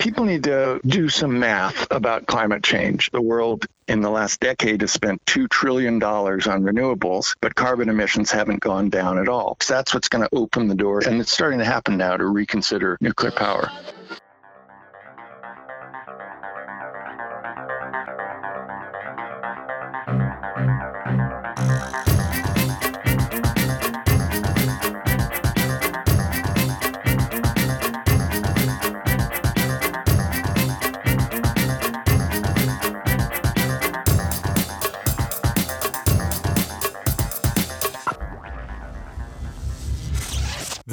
people need to do some math about climate change. The world in the last decade has spent $2 trillion on renewables, but carbon emissions haven't gone down at all. So that's what's going to open the door, and it's starting to happen now to reconsider nuclear power.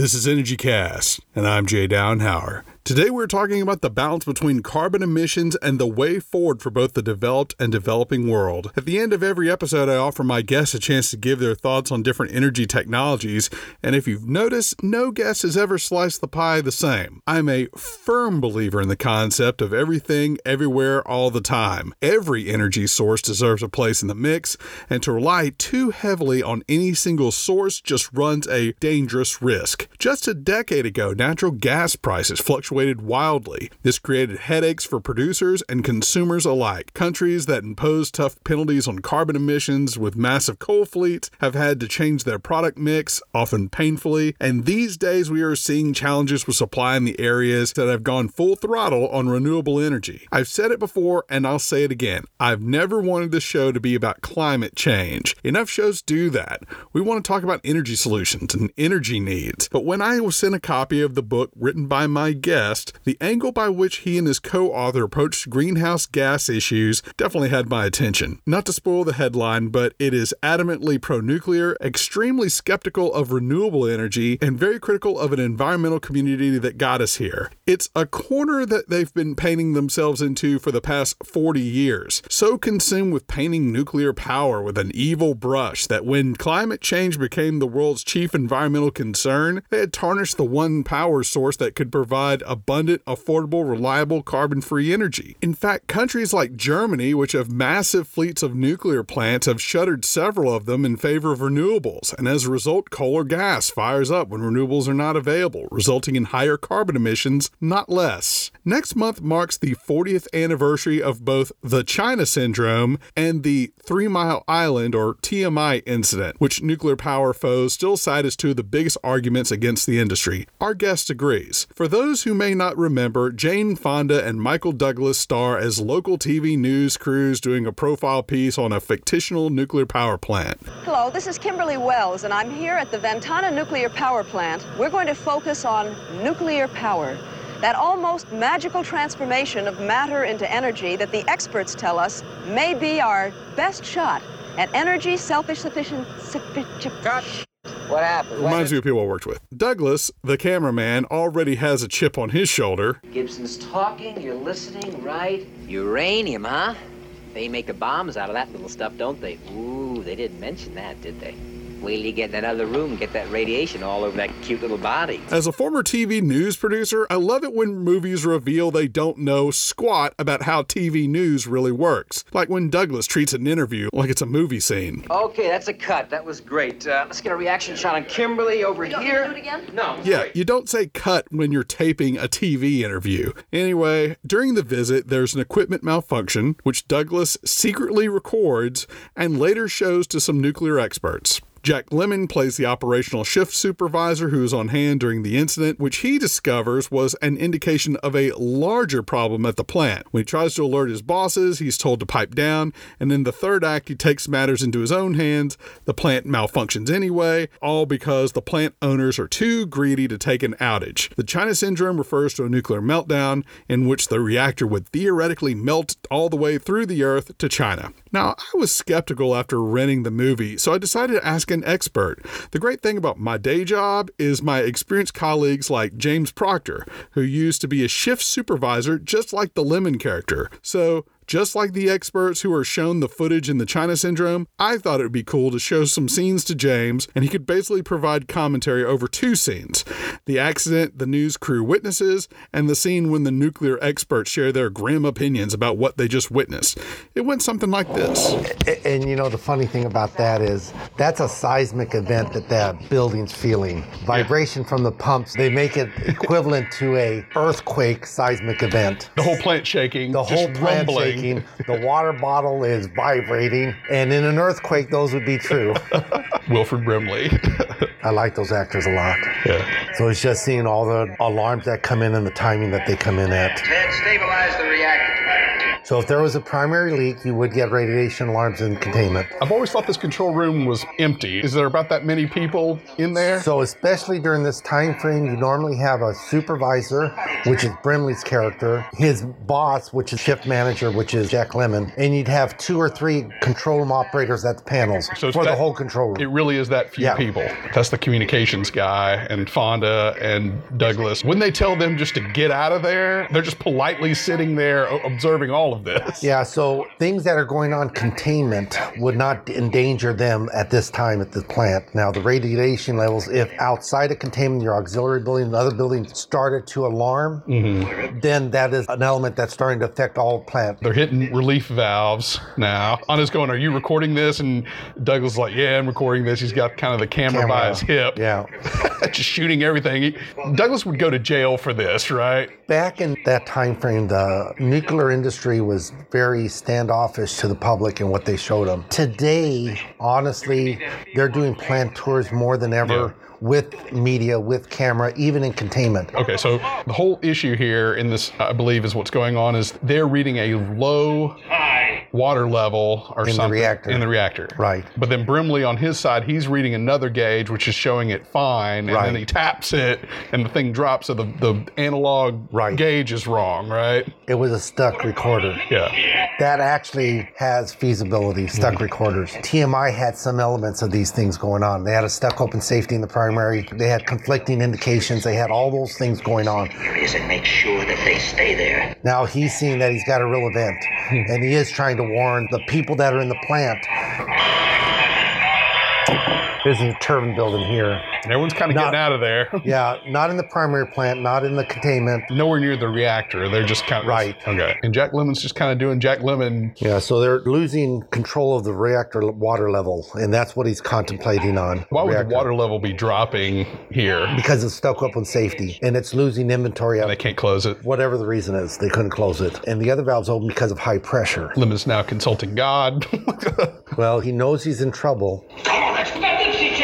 This is Energy Cast, and I'm Jay Downhauer. Today, we're talking about the balance between carbon emissions and the way forward for both the developed and developing world. At the end of every episode, I offer my guests a chance to give their thoughts on different energy technologies, and if you've noticed, no guest has ever sliced the pie the same. I'm a firm believer in the concept of everything, everywhere, all the time. Every energy source deserves a place in the mix, and to rely too heavily on any single source just runs a dangerous risk. Just a decade ago, natural gas prices fluctuated fluctuated wildly. This created headaches for producers and consumers alike. Countries that impose tough penalties on carbon emissions with massive coal fleets have had to change their product mix, often painfully, and these days we are seeing challenges with supply in the areas that have gone full throttle on renewable energy. I've said it before and I'll say it again. I've never wanted this show to be about climate change. Enough shows do that. We want to talk about energy solutions and energy needs. But when I was sent a copy of the book written by my guest, the angle by which he and his co author approached greenhouse gas issues definitely had my attention. Not to spoil the headline, but it is adamantly pro nuclear, extremely skeptical of renewable energy, and very critical of an environmental community that got us here. It's a corner that they've been painting themselves into for the past 40 years, so consumed with painting nuclear power with an evil brush that when climate change became the world's chief environmental concern, they had tarnished the one power source that could provide a abundant, affordable, reliable, carbon free energy. In fact, countries like Germany, which have massive fleets of nuclear plants, have shuttered several of them in favor of renewables, and as a result, coal or gas fires up when renewables are not available, resulting in higher carbon emissions, not less. Next month marks the 40th anniversary of both the China Syndrome and the Three Mile Island or TMI incident, which nuclear power foes still cite as two of the biggest arguments against the industry. Our guest agrees. For those who may not remember, Jane Fonda and Michael Douglas star as local TV news crews doing a profile piece on a fictional nuclear power plant. Hello, this is Kimberly Wells, and I'm here at the Ventana Nuclear Power Plant. We're going to focus on nuclear power. That almost magical transformation of matter into energy that the experts tell us may be our best shot at energy self-sufficient. Cut. What happened? Reminds me of people I worked with. Douglas, the cameraman, already has a chip on his shoulder. Gibson's talking, you're listening, right? Uranium, huh? They make the bombs out of that little stuff, don't they? Ooh, they didn't mention that, did they? Wait till you get in that other room and get that radiation all over that cute little body. As a former TV news producer, I love it when movies reveal they don't know squat about how TV news really works. Like when Douglas treats an interview like it's a movie scene. Okay, that's a cut. That was great. Uh, let's get a reaction shot on Kimberly over You don't here. do it again? No. Yeah, great. you don't say cut when you're taping a TV interview. Anyway, during the visit, there's an equipment malfunction, which Douglas secretly records and later shows to some nuclear experts. Jack Lemmon plays the operational shift supervisor who is on hand during the incident, which he discovers was an indication of a larger problem at the plant. When he tries to alert his bosses, he's told to pipe down, and in the third act, he takes matters into his own hands. The plant malfunctions anyway, all because the plant owners are too greedy to take an outage. The China Syndrome refers to a nuclear meltdown in which the reactor would theoretically melt all the way through the Earth to China. Now, I was skeptical after renting the movie, so I decided to ask an expert. The great thing about my day job is my experienced colleagues like James Proctor, who used to be a shift supervisor just like the Lemmon character. So, Just like the experts who are shown the footage in the China Syndrome, I thought it would be cool to show some scenes to James, and he could basically provide commentary over two scenes the accident the news crew witnesses, and the scene when the nuclear experts share their grim opinions about what they just witnessed. It went something like this. And, and you know, the funny thing about that is that's a seismic event that that building's feeling. Vibration from the pumps, they make it equivalent to a earthquake seismic event. The whole plant shaking, The whole just plant rumbling. shaking, the water bottle is vibrating, and in an earthquake, those would be true. Wilford Brimley. I like those actors a lot. yeah. So it's just seeing all the alarms that come in and the timing that they come in at. Ted, stabilize the reactor. So if there was a primary leak, you would get radiation alarms in containment. I've always thought this control room was empty. Is there about that many people in there? So especially during this time frame, you normally have a supervisor, which is Brimley's character, his boss, which is shift manager, which is Jack Lemmon, and you'd have two or three control room operators at the panels So for the whole control room. It really is that few Yeah. people. That's the communications guy and Fonda and Douglas. When they tell them just to get out of there, they're just politely sitting there observing all of this. yeah, so things that are going on containment would not endanger them at this time at the plant. Now, the radiation levels, if outside of containment, your auxiliary building and other buildings started to alarm, mm-hmm. then that is an element that's starting to affect all plant. They're hitting relief valves now. Anna's going, Are you recording this? And Douglas is like, Yeah, I'm recording this. He's got kind of the camera, by his hip. Yeah. just shooting everything. He- Douglas would go to jail for this, right? Back in that time frame, the nuclear industry was very standoffish to the public and what they showed them. Today, honestly, they're doing plant tours more than ever Yeah. with media, with camera, even in containment. Okay, so the whole issue here in this, I believe, is what's going on is they're reading a low water level or In the something reactor. in the reactor. Right. But then Brimley on his side, he's reading another gauge which is showing it fine, and then he taps it, and the thing drops. So the the analog Right. gauge is wrong, right? It was a stuck recorder. Yeah. That actually has feasibility, stuck Mm-hmm. recorders. TMI had some elements of these things going on. They had a stuck open safety in the primary, they had conflicting indications, they had all those things going on. Is and make sure that they stay there. Now he's seeing that he's got a real event, and he is trying to warn the people that are in the plant. There's a turbine building here. And everyone's kind of Not- getting out of there. Yeah, not in the primary plant, not in the containment. Nowhere near the reactor. They're just kind of Right. Okay. And Jack Lemmon's just kind of doing Jack Lemmon. Yeah, so they're losing control of the reactor water level, and that's what he's contemplating on. Why would Reactor. the water level be dropping here? Because it's stuck up on safety, and it's losing inventory. They can't close it. whatever the reason is, they couldn't close it, and the other valve's open because of high pressure. Lemmon's now consulting God. Well, he knows he's in trouble. Come on, let's put that Nipsey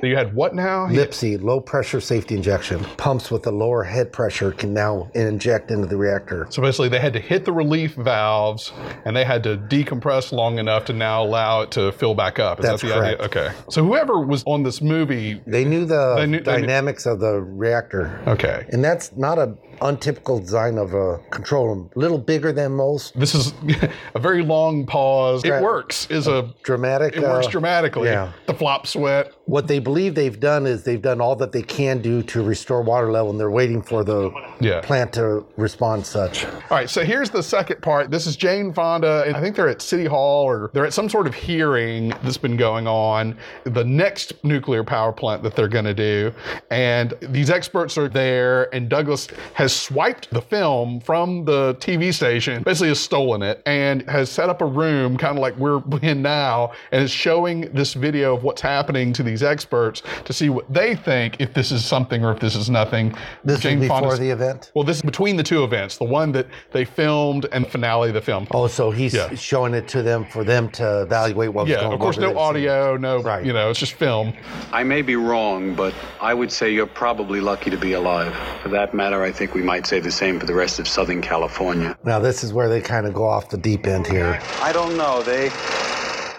jack. you had what now? LIPSI, low pressure safety injection. Pumps with a lower head pressure can now inject into the reactor. So basically, they had to hit the relief valves, and they had to decompress long enough to now allow it to fill back up. Is That's that the correct. idea? Okay. So whoever was on this movie, They knew the They knew- they knew- dynamics of the reactor. okay, And that's not a untypical design of a control room. A little bigger than most. this is a very long pause. It works. Is a Dramatic. it works uh, dramatically. yeah. The flop sweat. What they believe they've done is they've done all that they can do to restore water level, and they're waiting for the Yeah. plant to respond such. All right, so here's the second part. This is Jane Fonda, and I think they're at City Hall or they're at some sort of hearing that's been going on, the next nuclear power plant that they're going to do. And these experts are there, and Douglas has swiped the film from the TV station, basically has stolen it, and has set up a room kind of like we're in now, and is showing this video of what's happening to these experts to see what they think if this is something or if this is nothing. This Jane is before Fonda's- the event. well, this is between the two events, the one that they filmed and the finale of the film. Oh, so he's Yeah. showing it to them for them to evaluate what was yeah, going on. of course, no they've seen. audio, no, Right. you know, it's just film. I may be wrong, but I would say you're probably lucky to be alive. For that matter, I think we might say the same for the rest of Southern California. Now this is where they kind of go off the deep end here. I don't know. They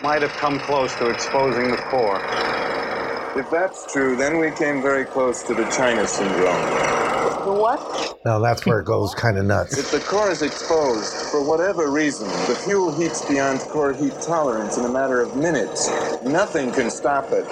might have come close to exposing the core. If that's true, then we came very close to the China syndrome. The what? Now that's where it goes kind of nuts. If the core is exposed, for whatever reason, the fuel heats beyond core heat tolerance in a matter of minutes. Nothing can stop it.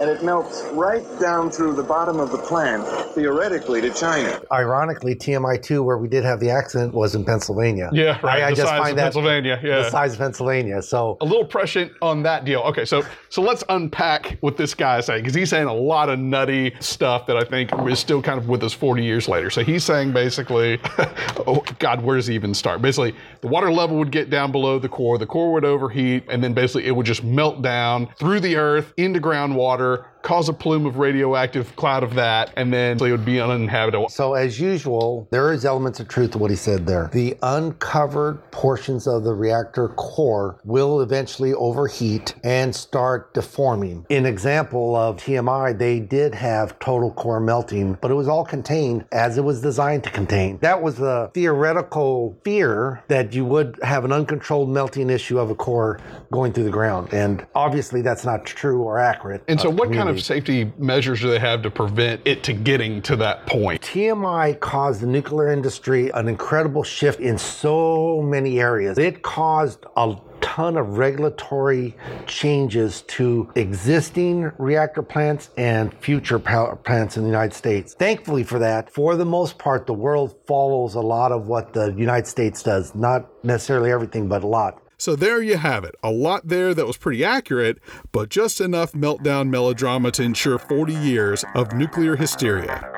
and it melts right down through the bottom of the plant, theoretically, to China. Ironically, TMI 2, where we did have the accident, was in Pennsylvania. Yeah, right. I, I the just size find of that Pennsylvania. Yeah. the size of Pennsylvania. So a little prescient on that deal. Okay, so so let's unpack what this guy is saying because he's saying a lot of nutty stuff that I think is still kind of with us 40 years later. So he's saying basically, oh God, where does he even start? Basically, the water level would get down below the core, the core would overheat, and then basically it would just melt down through the earth into groundwater cause a plume of radioactive cloud of that, and then it would be uninhabitable. So, as usual, there is elements of truth to what he said there. The uncovered portions of the reactor core will eventually overheat and start deforming. In example of TMI, they did have total core melting, but it was all contained as it was designed to contain. That was the theoretical fear that you would have an uncontrolled melting issue of a core going through the ground. And obviously, that's not true or accurate. And so, uh, what kind of safety measures do they have to prevent it to getting to that point? TMI caused the nuclear industry an incredible shift in so many areas. It caused a ton of regulatory changes to existing reactor plants and future power plants in the United States. Thankfully for that, for the most part, the world follows a lot of what the United States does. Not necessarily everything, but a lot. So there you have it. A lot there that was pretty accurate, but just enough meltdown melodrama to ensure 40 years of nuclear hysteria.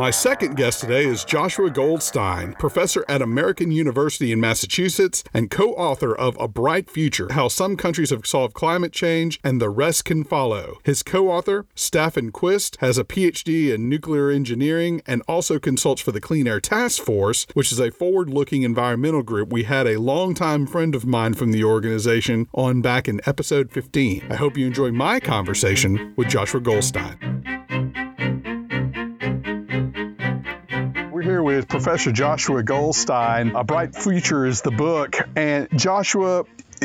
My second guest today is Joshua Goldstein, professor at American University in Massachusetts and co author of A Bright Future How Some Countries Have Solved Climate Change and the Rest Can Follow. His co author, Staffan Qvist, has a PhD in nuclear engineering and also consults for the Clean Air Task Force, which is a forward looking environmental group we had a longtime friend of mine from the organization on back in episode 15. I hope you enjoy my conversation with Joshua Goldstein. With Professor Joshua Goldstein. A Bright Future is the book. And Joshua,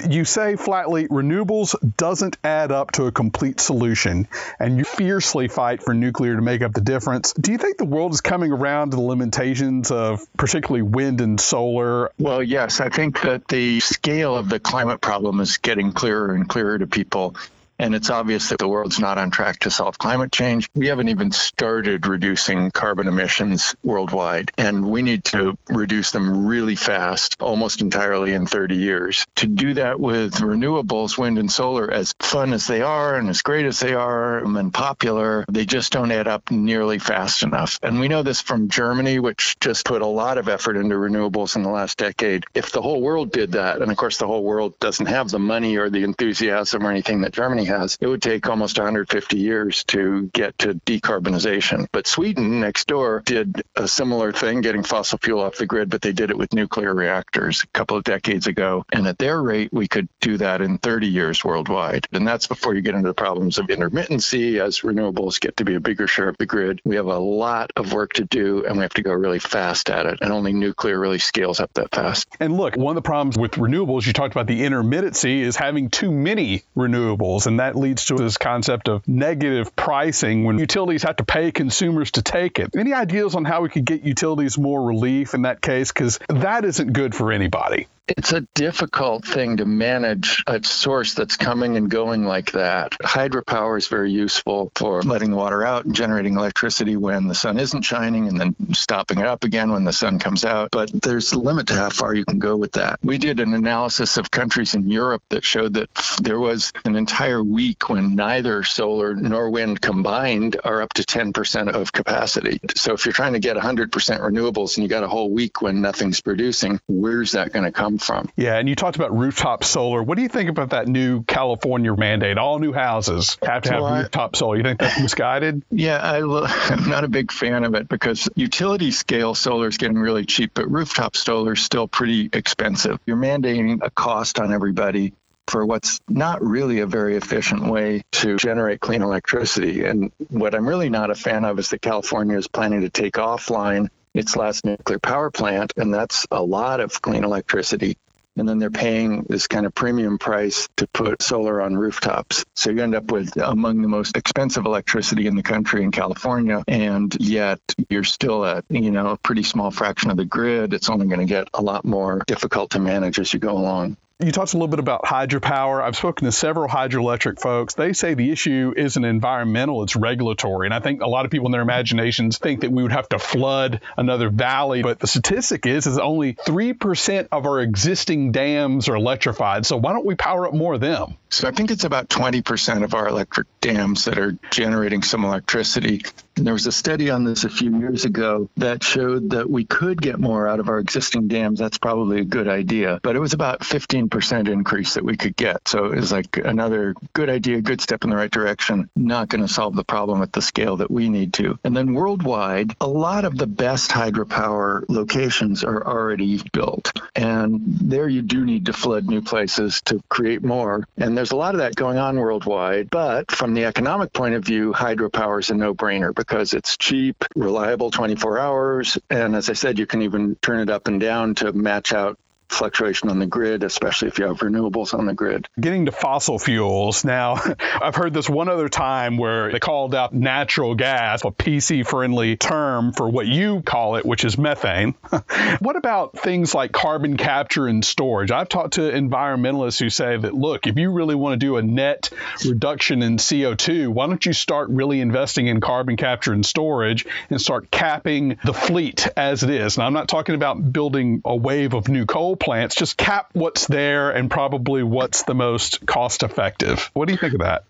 you say flatly renewables doesn't add up to a complete solution and you fiercely fight for nuclear to make up the difference do you think the world is coming around to the limitations of particularly wind and solar well yes i think that the scale of the climate problem is getting clearer and clearer to people and it's obvious that the world's not on track to solve climate change. We haven't even started reducing carbon emissions worldwide, and we need to reduce them really fast, almost entirely in 30 years. To do that with renewables, wind and solar, as fun as they are and as great as they are and popular, they just don't add up nearly fast enough. And we know this from Germany, which just put a lot of effort into renewables in the last decade. If the whole world did that, and of course the whole world doesn't have the money or the enthusiasm or anything that Germany has, it would take almost 150 years to get to decarbonization. But Sweden next door did a similar thing, getting fossil fuel off the grid, but they did it with nuclear reactors a couple of decades ago. And at their rate, we could do that in 30 years worldwide. And that's before you get into the problems of intermittency as renewables get to be a bigger share of the grid. We have a lot of work to do, and we have to go really fast at it. And only nuclear really scales up that fast. And look, one of the problems with renewables, you talked about the intermittency, is having too many renewables. And that leads to this concept of negative pricing when utilities have to pay consumers to take it. Any ideas on how we could get utilities more relief in that case? Because that isn't good for anybody. It's a difficult thing to manage a source that's coming and going like that. Hydropower is very useful for letting the water out and generating electricity when the sun isn't shining and then stopping it up again when the sun comes out. But there's a limit to how far you can go with that. We did an analysis of countries in Europe that showed that there was an entire week when neither solar nor wind combined are up to 10% of capacity. So if you're trying to get 100% renewables and you got a whole week when nothing's producing, where's that going to come from? Yeah, and you talked about rooftop solar. What do you think about that new California mandate? All new houses have to have Well, rooftop solar. You think that's misguided? Yeah, I, I'm not a big fan of it because utility scale solar is getting really cheap, but rooftop solar is still pretty expensive. You're mandating a cost on everybody for what's not really a very efficient way to generate clean electricity. And what I'm really not a fan of is that California is planning to take offline its last nuclear power plant, and that's a lot of clean electricity. And then they're paying this kind of premium price to put solar on rooftops. So you end up with among the most expensive electricity in the country in California. And yet you're still at, you know, a pretty small fraction of the grid. It's only going to get a lot more difficult to manage as you go along. You talked a little bit about hydropower. I've spoken to several hydroelectric folks. They say the issue isn't environmental, it's regulatory. And I think a lot of people in their imaginations think that we would have to flood another valley. But the statistic is, is only 3% of our existing dams are electrified. So why don't we power up more of them? So I think it's about 20% of our electric dams that are generating some electricity. And there was a study on this a few years ago that showed that we could get more out of our existing dams. That's probably a good idea. But it was about 15% increase that we could get. So it was like another good idea, good step in the right direction, not going to solve the problem at the scale that we need to. And then worldwide, a lot of the best hydropower locations are already built. And there you do need to flood new places to create more. And there's a lot of that going on worldwide. But from the economic point of view, hydropower is a no brainer because it's cheap, reliable 24 hours. And as I said, you can even turn it up and down to match out fluctuation on the grid, especially if you have renewables on the grid. Getting to fossil fuels. Now, I've heard this one other time where they called out natural gas, a PC friendly term for what you call it, which is methane. what about things like carbon capture and storage? I've talked to environmentalists who say that, look, if you really want to do a net reduction in CO2, why don't you start really investing in carbon capture and storage and start capping the fleet as it is? Now, I'm not talking about building a wave of new coal plants, just cap what's there and probably what's the most cost effective. What do you think of that?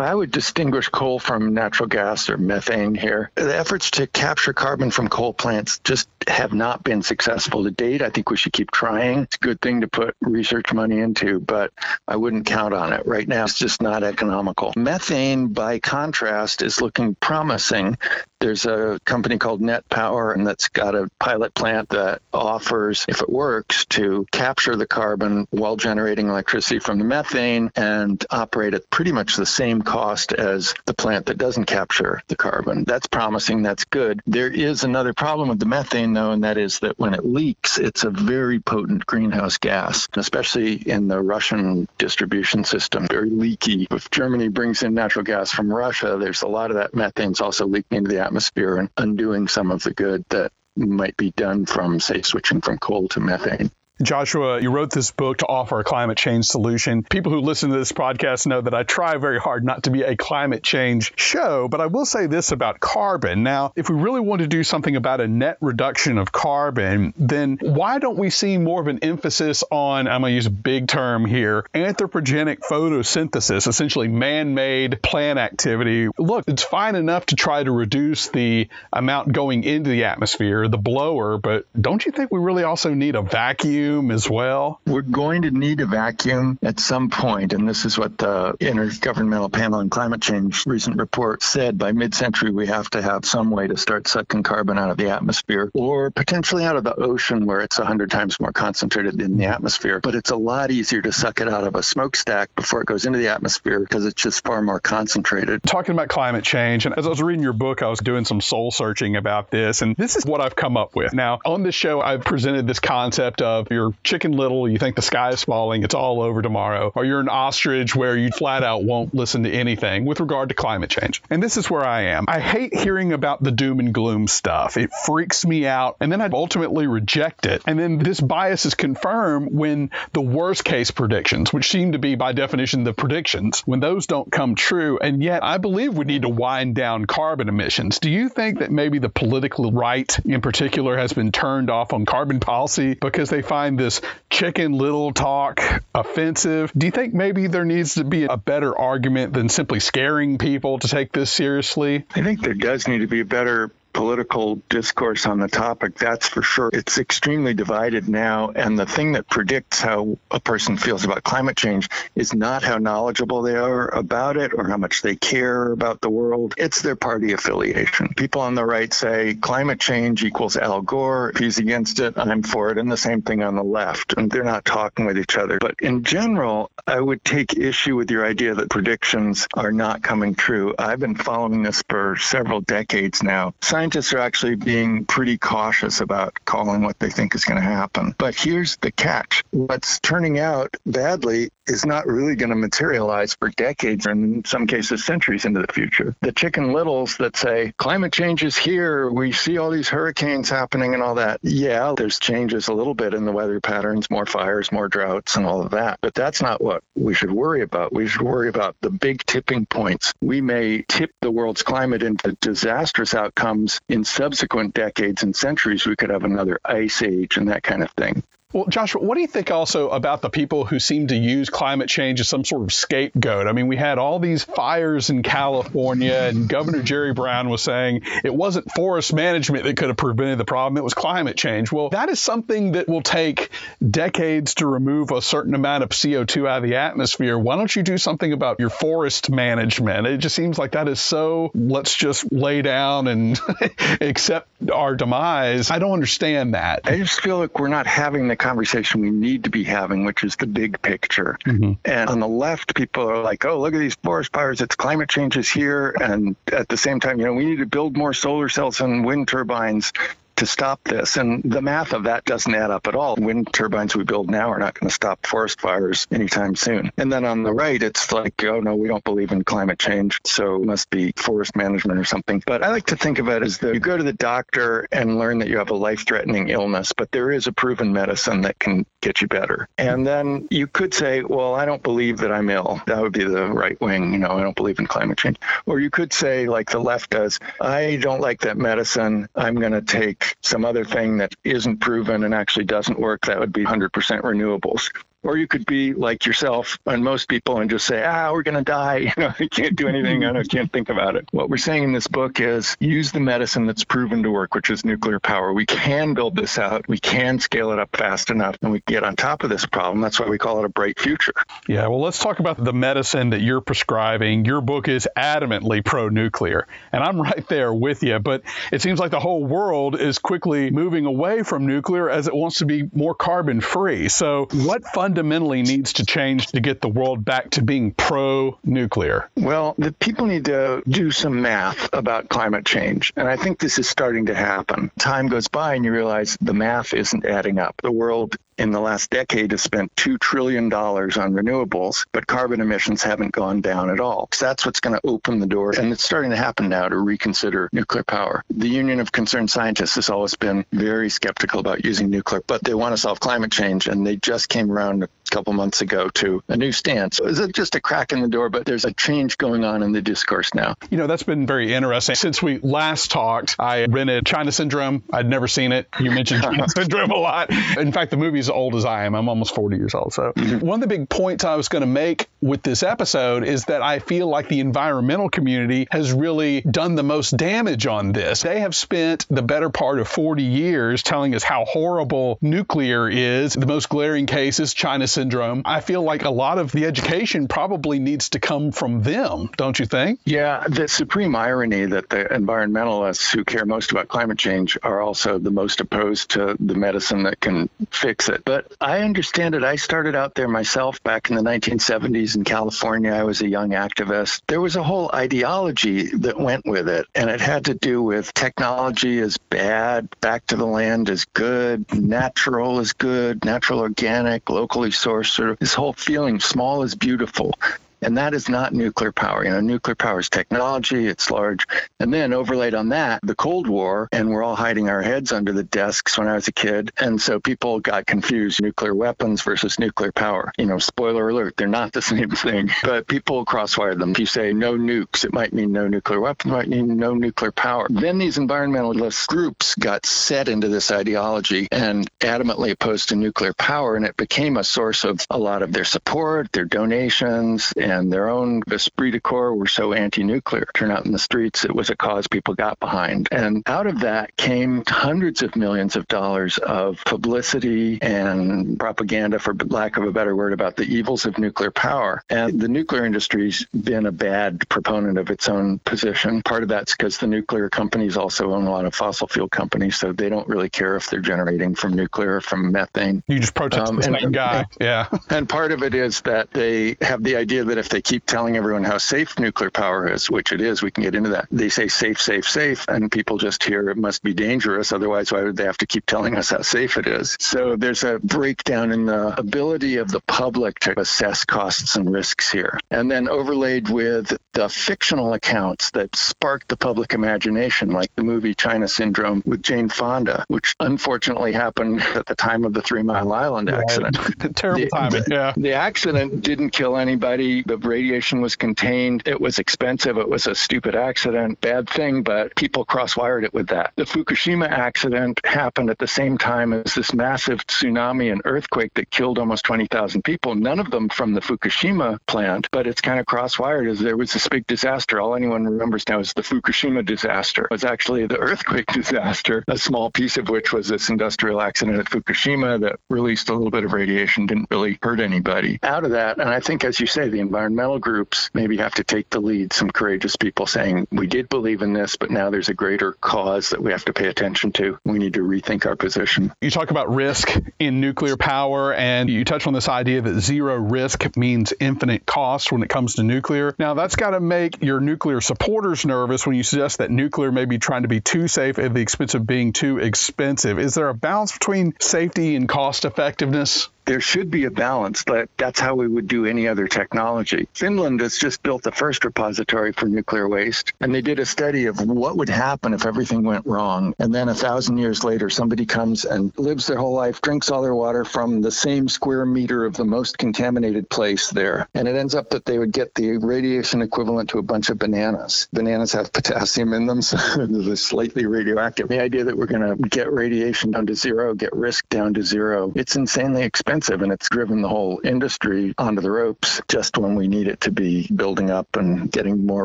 I would distinguish coal from natural gas or methane here. The efforts to capture carbon from coal plants just have not been successful to date. I think we should keep trying. It's a good thing to put research money into, but I wouldn't count on it. Right now, it's just not economical. Methane, by contrast, is looking promising. There's a company called Net Power, and that's got a pilot plant that offers, if it works, to capture the carbon while generating electricity from the methane and operate at pretty much the same cost as the plant that doesn't capture the carbon. That's promising. That's good. There is another problem with the methane, though, and that is that when it leaks, it's a very potent greenhouse gas, especially in the Russian distribution system, very leaky. If Germany brings in natural gas from Russia, there's a lot of that methane's also leaking into the atmosphere and undoing some of the good that might be done from, say, switching from coal to methane. Joshua, you wrote this book to offer a climate change solution. People who listen to this podcast know that I try very hard not to be a climate change show, but I will say this about carbon. Now, if we really want to do something about a net reduction of carbon, then why don't we see more of an emphasis on, I'm going to use a big term here, anthropogenic photosynthesis, essentially man made plant activity? Look, it's fine enough to try to reduce the amount going into the atmosphere, the blower, but don't you think we really also need a vacuum? Vacuum as well? We're going to need a vacuum at some point, and this is what the Intergovernmental Panel on Climate Change recent report said. By mid-century, we have to have some way to start sucking carbon out of the atmosphere, or potentially out of the ocean where it's 100 times more concentrated than the atmosphere. But it's a lot easier to suck it out of a smokestack before it goes into the atmosphere because it's just far more concentrated. Talking about climate change, and as I was reading your book, I was doing some soul searching about this, and this is what I've come up with. Now, on this show, I've presented this concept of you're chicken little, you think the sky is falling, it's all over tomorrow, or you're an ostrich where you flat out won't listen to anything with regard to climate change. And this is where I am. I hate hearing about the doom and gloom stuff. It freaks me out, and then I ultimately reject it. And then this bias is confirmed when the worst case predictions, which seem to be by definition the predictions, when those don't come true. And yet I believe we need to wind down carbon emissions. Do you think that maybe the political right in particular has been turned off on carbon policy because they find find this chicken little talk offensive. Do you think maybe there needs to be a better argument than simply scaring people to take this seriously? I think there does need to be a better political discourse on the topic, that's for sure. It's extremely divided now, and the thing that predicts how a person feels about climate change is not how knowledgeable they are about it or how much they care about the world. It's their party affiliation. People on the right say climate change equals Al Gore. If he's against it, I'm for it. And the same thing on the left. And they're not talking with each other. But in general, I would take issue with your idea that predictions are not coming true. I've been following this for several decades now Scientists are actually being pretty cautious about calling what they think is going to happen. But here's the catch what's turning out badly is not really going to materialize for decades or in some cases centuries into the future. The chicken littles that say climate change is here, we see all these hurricanes happening and all that. Yeah, there's changes a little bit in the weather patterns, more fires, more droughts, and all of that. But that's not what we should worry about. We should worry about the big tipping points. We may tip the world's climate into disastrous outcomes in subsequent decades and centuries. We could have another ice age and that kind of thing. Well, Joshua, what do you think also about the people who seem to use climate change as some sort of scapegoat? I mean, we had all these fires in California, and Governor Jerry Brown was saying it wasn't forest management that could have prevented the problem, it was climate change. Well, that is something that will take decades to remove a certain amount of CO2 out of the atmosphere. Why don't you do something about your forest management? It just seems like that is so, let's just lay down and accept our demise. I don't understand that. I just feel like we're not having the conversation we need to be having, which is the big picture. Mm-hmm. And on the left, people are like, oh, look at these forest fires. It's climate change is here. And at the same time, you know, we need to build more solar cells and wind turbines to stop this. And the math of that doesn't add up at all. Wind turbines we build now are not going to stop forest fires anytime soon. And then on the right, it's like, oh no, we don't believe in climate change, so it must be forest management or something. But I like to think of it as that you go to the doctor and learn that you have a life threatening illness, but there is a proven medicine that can get you better. And then you could say, well, I don't believe that I'm ill. That would be the right wing. You know, I don't believe in climate change. Or you could say, like the left does, I don't like that medicine. I'm going to take some other thing that isn't proven and actually doesn't work, that would be 100% renewables. Or you could be like yourself and most people and just say, ah, we're going to die. You know, I can't do anything. I can't think about it. What we're saying in this book is use the medicine that's proven to work, which is nuclear power. We can build this out. We can scale it up fast enough and we get on top of this problem. That's why we call it a bright future. Yeah. Well, let's talk about the medicine that you're prescribing. Your book is adamantly pro nuclear. And I'm right there with you. But it seems like the whole world is quickly moving away from nuclear as it wants to be more carbon free. So, what fun fundamentally needs to change to get the world back to being pro nuclear? Well, the people need to do some math about climate change. And I think this is starting to happen. Time goes by and you realize the math isn't adding up. The world in the last decade has spent $2 trillion on renewables, but carbon emissions haven't gone down at all. So that's what's going to open the door. And it's starting to happen now to reconsider nuclear power. The Union of Concerned Scientists has always been very skeptical about using nuclear, but they want to solve climate change. And they just came around a couple months ago to a new stance. Is it just a crack in the door, but there's a change going on in the discourse now? You know, that's been very interesting. Since we last talked, I rented China Syndrome. I'd never seen it. You mentioned China Syndrome a lot. In fact, the movie's as old as I am. I'm almost 40 years old. So, mm-hmm. one of the big points I was going to make with this episode is that I feel like the environmental community has really done the most damage on this. They have spent the better part of 40 years telling us how horrible nuclear is. The most glaring case is China syndrome. I feel like a lot of the education probably needs to come from them, don't you think? Yeah, the supreme irony that the environmentalists who care most about climate change are also the most opposed to the medicine that can fix it. But I understand it. I started out there myself back in the 1970s in California. I was a young activist. There was a whole ideology that went with it, and it had to do with technology is bad, back to the land is good, natural is good, natural organic, locally sourced, sort of this whole feeling small is beautiful. And that is not nuclear power. You know, nuclear power is technology, it's large. And then overlaid on that, the Cold War, and we're all hiding our heads under the desks when I was a kid. And so people got confused nuclear weapons versus nuclear power. You know, spoiler alert, they're not the same thing. But people crosswire them. If you say no nukes, it might mean no nuclear weapons, it might mean no nuclear power. Then these environmentalist groups got set into this ideology and adamantly opposed to nuclear power. And it became a source of a lot of their support, their donations, and their own esprit de corps were so anti-nuclear. Turn out in the streets, it was a cause people got behind. And out of that came hundreds of millions of dollars of publicity and propaganda, for lack of a better word, about the evils of nuclear power. And the nuclear industry's been a bad proponent of its own position. Part of that's because the nuclear companies also own a lot of fossil fuel companies, so they don't really care if they're generating from nuclear or from methane. You just protest um, the same guy. And, yeah. And part of it is that they have the idea that that if they keep telling everyone how safe nuclear power is, which it is, we can get into that. They say safe, safe, safe, and people just hear it must be dangerous. Otherwise, why would they have to keep telling us how safe it is? So there's a breakdown in the ability of the public to assess costs and risks here. And then overlaid with the fictional accounts that sparked the public imagination, like the movie China Syndrome with Jane Fonda, which unfortunately happened at the time of the Three Mile Island accident. Terrible the, timing. Yeah. The accident didn't kill anybody. The radiation was contained. It was expensive. It was a stupid accident, bad thing, but people cross-wired it with that. The Fukushima accident happened at the same time as this massive tsunami and earthquake that killed almost 20,000 people. None of them from the Fukushima plant, but it's kind of cross-wired as there was this big disaster. All anyone remembers now is the Fukushima disaster. It was actually the earthquake disaster, a small piece of which was this industrial accident at Fukushima that released a little bit of radiation, didn't really hurt anybody. Out of that, and I think, as you say, the environmental groups maybe have to take the lead. Some courageous people saying, we did believe in this, but now there's a greater cause that we have to pay attention to. We need to rethink our position. You talk about risk in nuclear power, and you touch on this idea that zero risk means infinite cost when it comes to nuclear. Now, that's got to make your nuclear supporters nervous when you suggest that nuclear may be trying to be too safe at the expense of being too expensive. Is there a balance between safety and cost effectiveness? There should be a balance, but that's how we would do any other technology. Finland has just built the first repository for nuclear waste, and they did a study of what would happen if everything went wrong. And then a thousand years later, somebody comes and lives their whole life, drinks all their water from the same square meter of the most contaminated place there. And it ends up that they would get the radiation equivalent to a bunch of bananas. Bananas have potassium in them, so they're slightly radioactive. The idea that we're going to get radiation down to zero, get risk down to zero, it's insanely expensive expensive and it's driven the whole industry onto the ropes just when we need it to be building up and getting more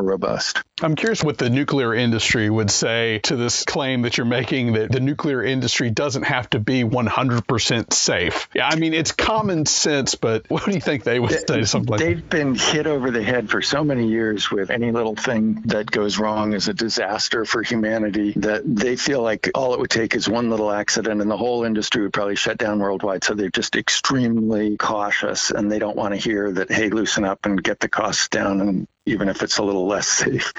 robust. I'm curious what the nuclear industry would say to this claim that you're making that the nuclear industry doesn't have to be 100% safe. Yeah, I mean, it's common sense, but what do you think they would say to something like They've been hit over the head for so many years with any little thing that goes wrong is a disaster for humanity that they feel like all it would take is one little accident and the whole industry would probably shut down worldwide. So they're just extremely cautious and they don't want to hear that, hey, loosen up and get the costs down and even if it's a little less safe.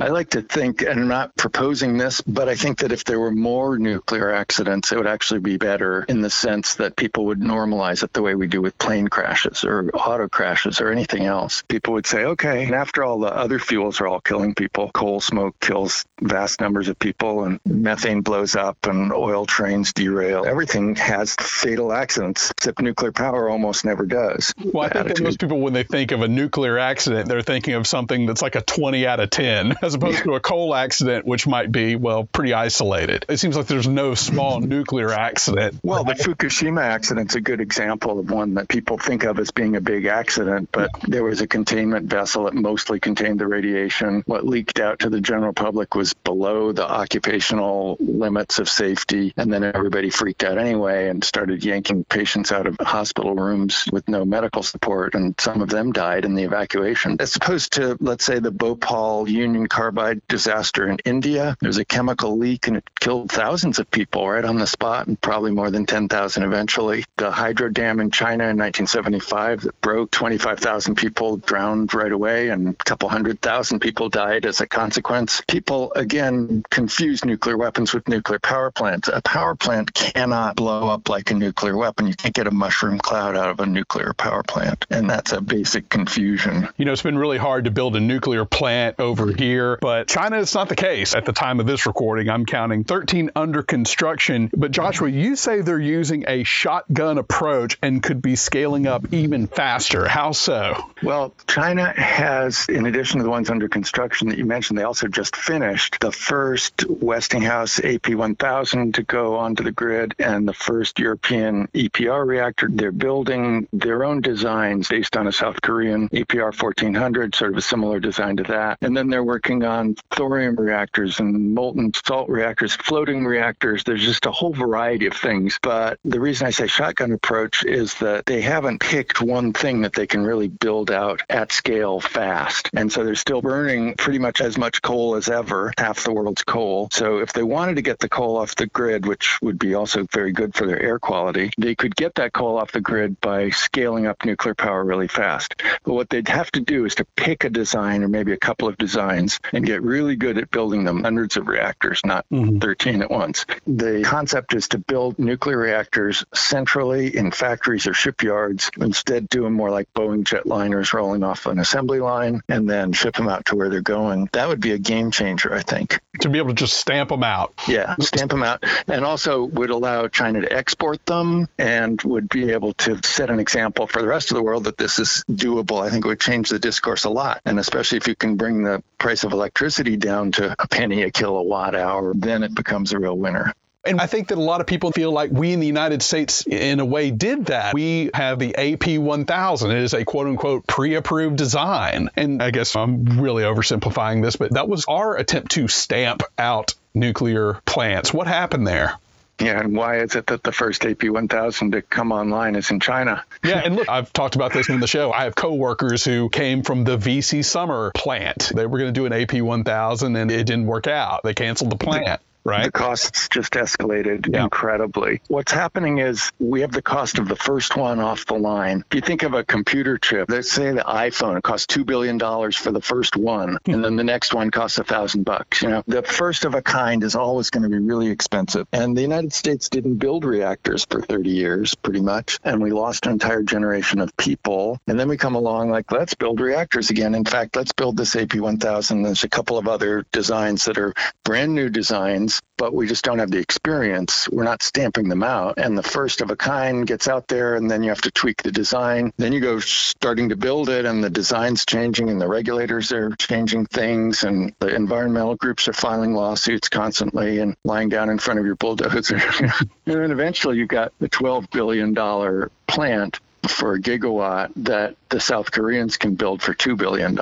I like to think, and I'm not proposing this, but I think that if there were more nuclear accidents, it would actually be better in the sense that people would normalize it the way we do with plane crashes or auto crashes or anything else. People would say, okay, and after all the other fuels are all killing people, coal smoke kills vast numbers of people, and methane blows up, and oil trains derail. Everything has fatal accidents, except nuclear power almost never does. Well, I think that most people, when they think of a nuclear accident, they're thinking of something that's like a 20 out of 10 as opposed to a coal accident which might be well pretty isolated. It seems like there's no small nuclear accident. Well the fukushima accident's a good example of one that people think of as being a big accident but there was a containment vessel that mostly contained the radiation. What leaked out to the general public was below the occupational limits of safety and then everybody freaked out anyway and started yanking patients out of hospital rooms with no medical support and some of them died in the evacuation. As opposed to, let's say, the Bhopal Union Carbide disaster in India. There's a chemical leak and it killed thousands of people right on the spot and probably more than 10,000 eventually. The hydro dam in China in 1975 that broke, 25,000 people drowned right away and a couple hundred thousand people died as a consequence. People, again, confuse nuclear weapons with nuclear power plants. A power plant cannot blow up like a nuclear weapon. You can't get a mushroom cloud out of a nuclear power plant. And that's a basic confusion. You know, it's been really hard to build a nuclear plant over here, but China, it's not the case. At the time of this recording, I'm counting 13 under construction. But Joshua, you say they're using a shotgun approach and could be scaling up even faster. How so? Well, China has, in addition to the ones under construction that you mentioned, they also just finished the first Westinghouse AP1000 to go onto the grid and the first European EPR reactor. They're building their own designs based on a South Korean EPR 1400, sort of a similar design to that. And then they're working on thorium reactors and molten salt reactors, floating reactors. There's just a whole variety of things. But the reason I say shotgun approach is that they haven't picked one thing that they can really build out at scale fast. And so they're still burning pretty much as much coal as ever, half the world's coal. So if they wanted to get the coal off the grid, which would be also very good for their air quality, they could get that coal off the grid by scaling up nuclear power really fast. But what they'd have to do is to pick a design or maybe a couple of designs and get really good at building them, hundreds of reactors, not mm-hmm. 13 at once. The concept is to build nuclear reactors centrally in factories or shipyards, instead do them more like Boeing jetliners rolling off an assembly line and then ship them out to where they're going. That would be a game changer, I think. To be able to just stamp them out. Yeah, stamp them out. And also would allow China to export them and would be able to set an example for the rest of the world that this is doable. I think it would change the discourse a lot. And especially if you can bring the price of electricity down to a penny a kilowatt hour, then it becomes a real winner. And I think that a lot of people feel like we in the United States, in a way, did that. We have the AP 1000. It is a quote unquote pre approved design. And I guess I'm really oversimplifying this, but that was our attempt to stamp out nuclear plants. What happened there? Yeah, and why is it that the first AP1000 to come online is in China? yeah, and look, I've talked about this in the show. I have coworkers who came from the VC Summer plant. They were going to do an AP1000 and it didn't work out. They canceled the plant right? The costs just escalated yeah. incredibly. What's happening is we have the cost of the first one off the line. If you think of a computer chip, let's say the iPhone, it costs $2 billion for the first one, and then the next one costs a thousand bucks. You know, the first of a kind is always going to be really expensive. And the United States didn't build reactors for 30 years, pretty much. And we lost an entire generation of people. And then we come along like, let's build reactors again. In fact, let's build this AP1000. There's a couple of other designs that are brand new designs but we just don't have the experience. We're not stamping them out. And the first of a kind gets out there, and then you have to tweak the design. Then you go starting to build it, and the design's changing, and the regulators are changing things, and the environmental groups are filing lawsuits constantly and lying down in front of your bulldozer. and then eventually you got the $12 billion plant for a gigawatt that the South Koreans can build for $2 billion.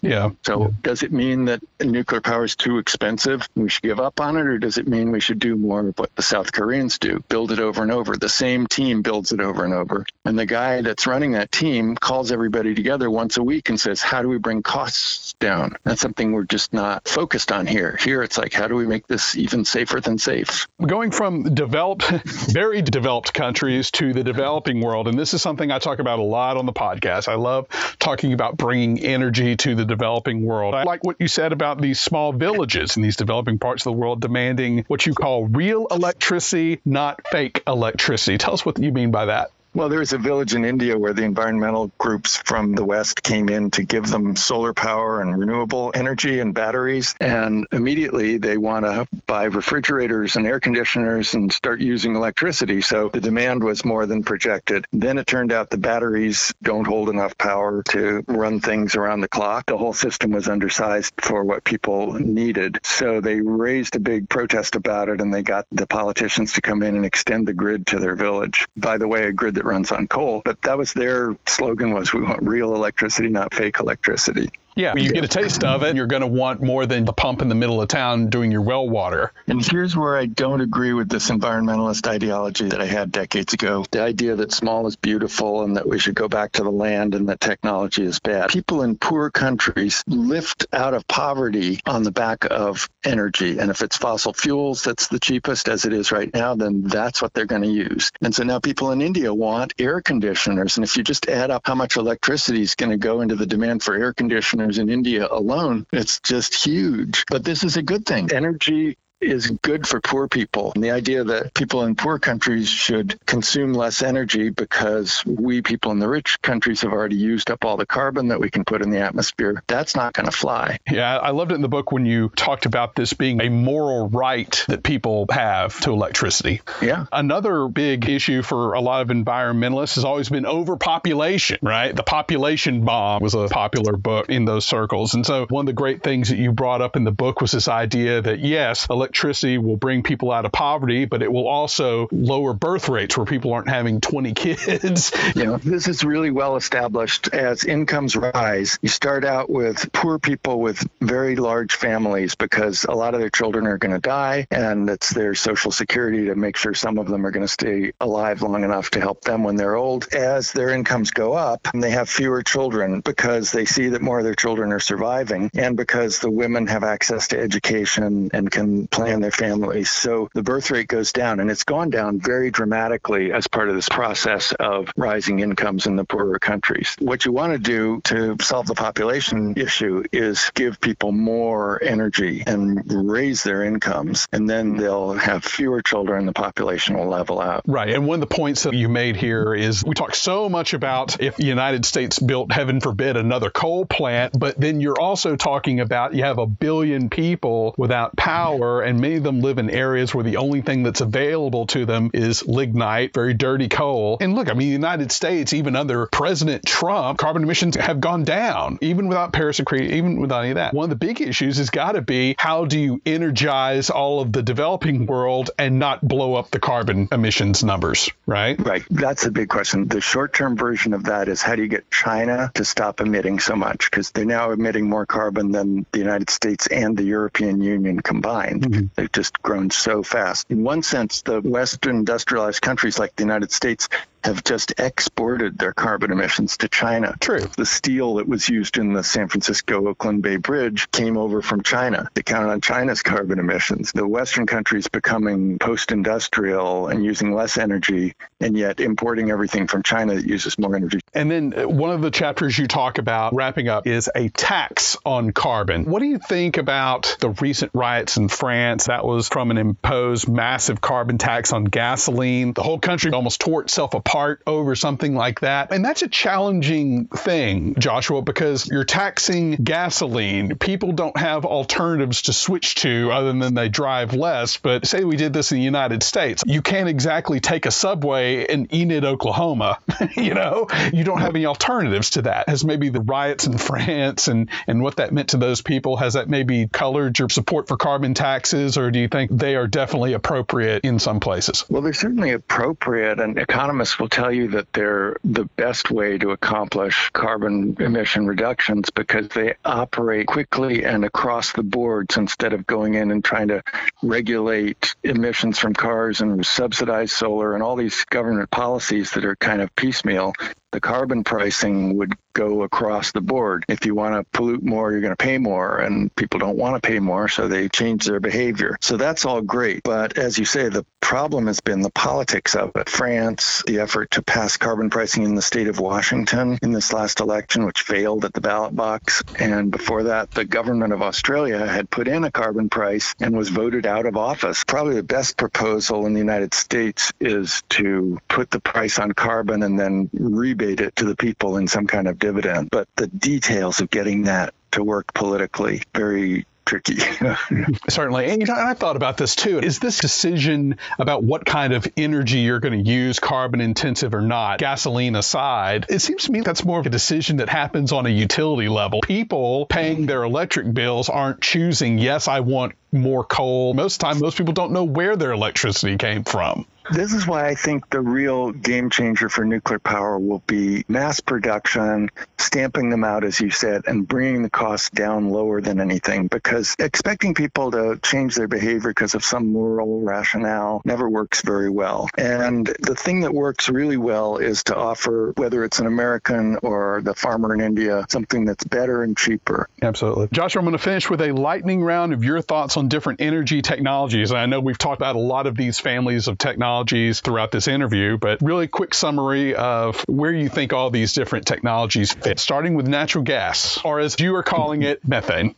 Yeah. So yeah. does it mean that nuclear power is too expensive? We should give up on it, or does it mean we should do more of what the South Koreans do? Build it over and over. The same team builds it over and over. And the guy that's running that team calls everybody together once a week and says, How do we bring costs down? That's something we're just not focused on here. Here it's like, How do we make this even safer than safe? Going from developed, very developed countries to the developing world, and this is something I talk about a lot on the podcast. I I love talking about bringing energy to the developing world. I like what you said about these small villages in these developing parts of the world demanding what you call real electricity, not fake electricity. Tell us what you mean by that. Well, there was a village in India where the environmental groups from the West came in to give them solar power and renewable energy and batteries. And immediately they want to buy refrigerators and air conditioners and start using electricity. So the demand was more than projected. Then it turned out the batteries don't hold enough power to run things around the clock. The whole system was undersized for what people needed. So they raised a big protest about it and they got the politicians to come in and extend the grid to their village. By the way, a grid that runs on coal. But that was their slogan was we want real electricity, not fake electricity. Yeah, you get a taste of it, you're going to want more than the pump in the middle of town doing your well water. And here's where I don't agree with this environmentalist ideology that I had decades ago. The idea that small is beautiful and that we should go back to the land and that technology is bad. People in poor countries lift out of poverty on the back of energy. And if it's fossil fuels that's the cheapest as it is right now, then that's what they're going to use. And so now people in India want air conditioners. And if you just add up how much electricity is going to go into the demand for air conditioners, in India alone, it's just huge. But this is a good thing. Energy is good for poor people. And the idea that people in poor countries should consume less energy because we people in the rich countries have already used up all the carbon that we can put in the atmosphere, that's not going to fly. Yeah, I loved it in the book when you talked about this being a moral right that people have to electricity. Yeah. Another big issue for a lot of environmentalists has always been overpopulation, right? The population bomb was a popular book in those circles. And so one of the great things that you brought up in the book was this idea that yes, electricity will bring people out of poverty, but it will also lower birth rates where people aren't having 20 kids. you know, this is really well established. As incomes rise, you start out with poor people with very large families because a lot of their children are going to die, and it's their social security to make sure some of them are going to stay alive long enough to help them when they're old. As their incomes go up, they have fewer children because they see that more of their children are surviving, and because the women have access to education and can plan their families. So the birth rate goes down, and it's gone down very dramatically as part of this process of rising incomes in the poorer countries. What you want to do to solve the population issue is give people more energy and raise their incomes, and then they'll have fewer children, the population will level out. Right. And one of the points that you made here is we talk so much about if the United States built, heaven forbid, another coal plant, but then you're also talking about you have a billion people without power, and many of them live in areas where the only thing that's available to them is lignite, very dirty coal. And look, I mean, the United States, even under President Trump, carbon emissions have gone down, even without Paris Agreement, even without any of that. One of the big issues has got to be how do you energize all of the developing world and not blow up the carbon emissions numbers, right? Right. That's a big question. The short term version of that is how do you get China to stop emitting so much? Because they're now emitting more carbon than the United States and the European Union combined. Mm-hmm. Mm-hmm. They've just grown so fast. In one sense, the Western industrialized countries like the United States have just exported their carbon emissions to China. True. The steel that was used in the San Francisco Oakland Bay Bridge came over from China. They counted on China's carbon emissions. The Western countries becoming post industrial and using less energy, and yet importing everything from China that uses more energy. And then uh, one of the chapters you talk about, wrapping up, is a tax on carbon. What do you think about the recent riots in France? That was from an imposed massive carbon tax on gasoline. The whole country almost tore itself apart over something like that. And that's a challenging thing, Joshua, because you're taxing gasoline. People don't have alternatives to switch to other than they drive less. But say we did this in the United States, you can't exactly take a subway in Enid, Oklahoma. you know, you don't have any alternatives to that. Has maybe the riots in France and, and what that meant to those people, has that maybe colored your support for carbon taxes, or do you think they are definitely appropriate in some places? Well, they're certainly appropriate, and economists will tell you that they're the best way to accomplish carbon emission reductions because they operate quickly and across the boards instead of going in and trying to regulate emissions from cars and subsidize solar and all these government policies that are kind of piecemeal the carbon pricing would go across the board. If you want to pollute more, you're going to pay more, and people don't want to pay more, so they change their behavior. So that's all great. But as you say, the problem has been the politics of it. France, the effort to pass carbon pricing in the state of Washington in this last election, which failed at the ballot box. And before that, the government of Australia had put in a carbon price and was voted out of office. Probably the best proposal in the United States is to put the price on carbon and then rebate it to the people in some kind of dividend. But the details of getting that to work politically, very tricky. Certainly. And you know, I thought about this too. Is this decision about what kind of energy you're going to use, carbon intensive or not, gasoline aside, it seems to me that's more of a decision that happens on a utility level. People paying their electric bills aren't choosing, yes, I want more coal. Most of the time, most people don't know where their electricity came from. This is why I think the real game changer for nuclear power will be mass production, stamping them out, as you said, and bringing the costs down lower than anything. Because expecting people to change their behavior because of some moral rationale never works very well. And the thing that works really well is to offer, whether it's an American or the farmer in India, something that's better and cheaper. Absolutely. Joshua, I'm going to finish with a lightning round of your thoughts on different energy technologies. And I know we've talked about a lot of these families of technology technologies throughout this interview, but really quick summary of where you think all these different technologies fit, starting with natural gas, or as you are calling it, methane.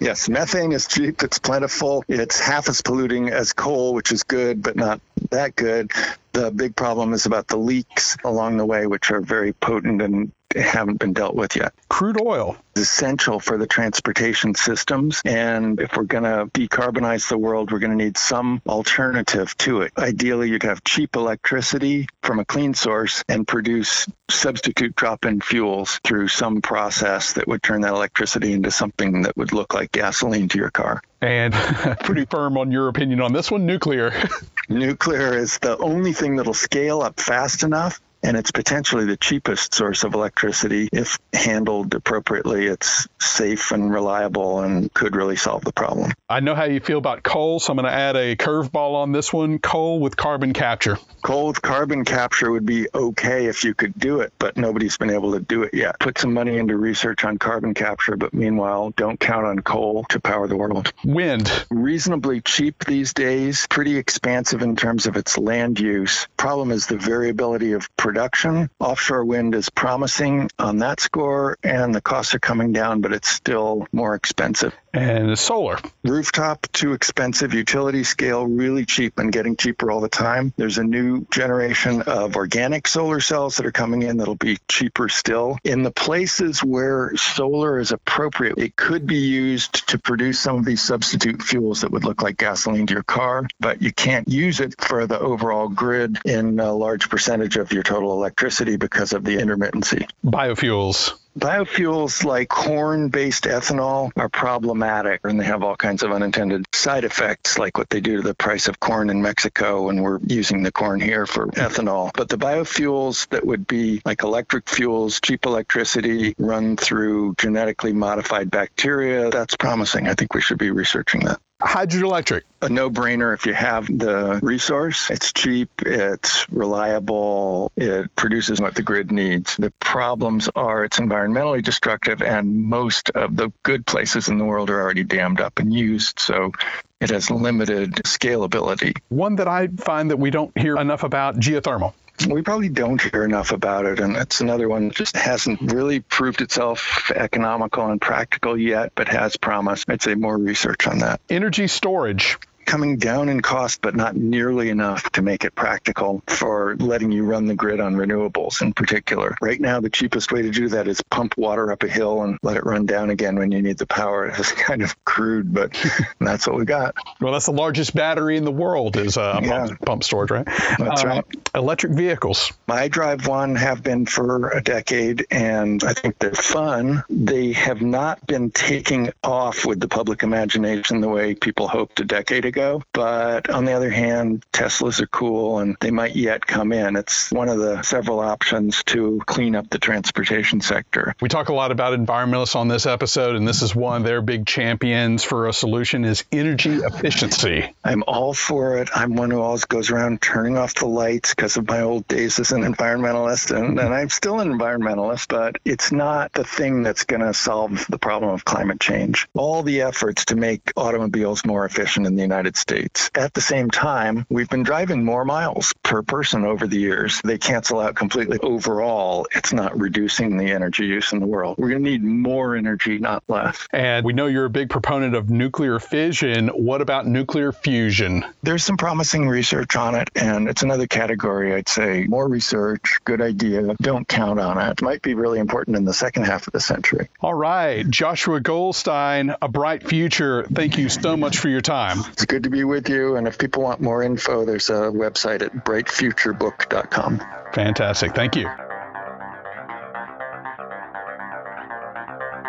Yes, methane is cheap, it's plentiful, it's half as polluting as coal, which is good, but not that good. The big problem is about the leaks along the way, which are very potent and haven't been dealt with yet. Crude oil is essential for the transportation systems. And if we're going to decarbonize the world, we're going to need some alternative to it. Ideally, you'd have cheap electricity from a clean source and produce substitute drop in fuels through some process that would turn that electricity into something that would look like gasoline to your car. And pretty firm on your opinion on this one nuclear. nuclear is the only thing that'll scale up fast enough and it's potentially the cheapest source of electricity. If handled appropriately, it's safe and reliable and could really solve the problem. I know how you feel about coal, so I'm going to add a curveball on this one coal with carbon capture. Coal with carbon capture would be okay if you could do it, but nobody's been able to do it yet. Put some money into research on carbon capture, but meanwhile, don't count on coal to power the world. Wind. Reasonably cheap these days, pretty expansive in terms of its land use. Problem is the variability of production. Offshore wind is promising on that score, and the costs are coming down, but it's still more expensive. And solar. Rooftop, too expensive. Utility scale, really cheap and getting cheaper all the time. There's a new generation of organic solar cells that are coming in that'll be cheaper still. In the places where solar is appropriate, it could be used to produce some of these substitute fuels that would look like gasoline to your car, but you can't use it for the overall grid in a large percentage of your total electricity because of the intermittency. Biofuels. Biofuels like corn based ethanol are problematic and they have all kinds of unintended side effects, like what they do to the price of corn in Mexico. And we're using the corn here for ethanol. But the biofuels that would be like electric fuels, cheap electricity, run through genetically modified bacteria, that's promising. I think we should be researching that. Hydroelectric. A no brainer if you have the resource. It's cheap, it's reliable, it produces what the grid needs. The problems are it's environmentally destructive, and most of the good places in the world are already dammed up and used. So it has limited scalability. One that I find that we don't hear enough about geothermal. We probably don't hear enough about it, and it's another one that just hasn't really proved itself economical and practical yet, but has promise. I'd say more research on that. Energy storage coming down in cost, but not nearly enough to make it practical for letting you run the grid on renewables in particular. Right now, the cheapest way to do that is pump water up a hill and let it run down again when you need the power. It's kind of crude, but that's what we got. Well, that's the largest battery in the world is uh, yeah. pump, pump, storage, right? That's uh, right. Electric vehicles. I drive one, have been for a decade, and I think they're fun. They have not been taking off with the public imagination the way people hoped a decade ago ago. But on the other hand, Teslas are cool and they might yet come in. It's one of the several options to clean up the transportation sector. We talk a lot about environmentalists on this episode, and this is one of their big champions for a solution is energy efficiency. I'm all for it. I'm one who always goes around turning off the lights because of my old days as an environmentalist, and, and I'm still an environmentalist, but it's not the thing that's going to solve the problem of climate change. All the efforts to make automobiles more efficient in the United United States. At the same time, we've been driving more miles per person over the years. They cancel out completely. Overall, it's not reducing the energy use in the world. We're going to need more energy, not less. And we know you're a big proponent of nuclear fission. What about nuclear fusion? There's some promising research on it, and it's another category I'd say more research, good idea. Don't count on it. Might be really important in the second half of the century. All right. Joshua Goldstein, A Bright Future, thank you so much for your time. It's good to be with you. And if people want more info, there's a website at brightfuturebook.com. Fantastic. Thank you.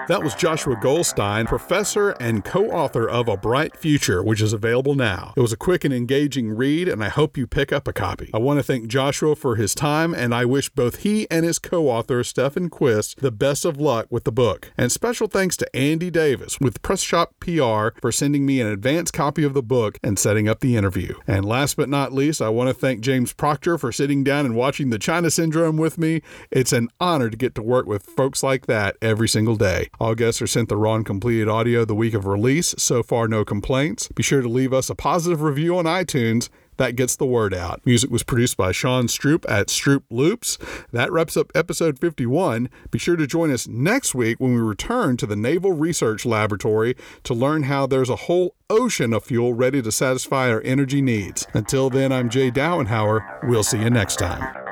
That was Joshua Goldstein, professor and co author of A Bright Future, which is available now. It was a quick and engaging read, and I hope you pick up a copy. I want to thank Joshua for his time, and I wish both he and his co author, Staffan Qvist, the best of luck with the book. And special thanks to Andy Davis with Press Shop PR for sending me an advance copy of the book and setting up the interview. And last but not least, I want to thank James Proctor for sitting down and watching The China Syndrome with me. It's an honor to get to work with folks like that every single day. All guests are sent the raw and completed audio the week of release. So far, no complaints. Be sure to leave us a positive review on iTunes. That gets the word out. Music was produced by Sean Stroop at Stroop Loops. That wraps up episode 51. Be sure to join us next week when we return to the Naval Research Laboratory to learn how there's a whole ocean of fuel ready to satisfy our energy needs. Until then, I'm Jay Dowenhauer. We'll see you next time.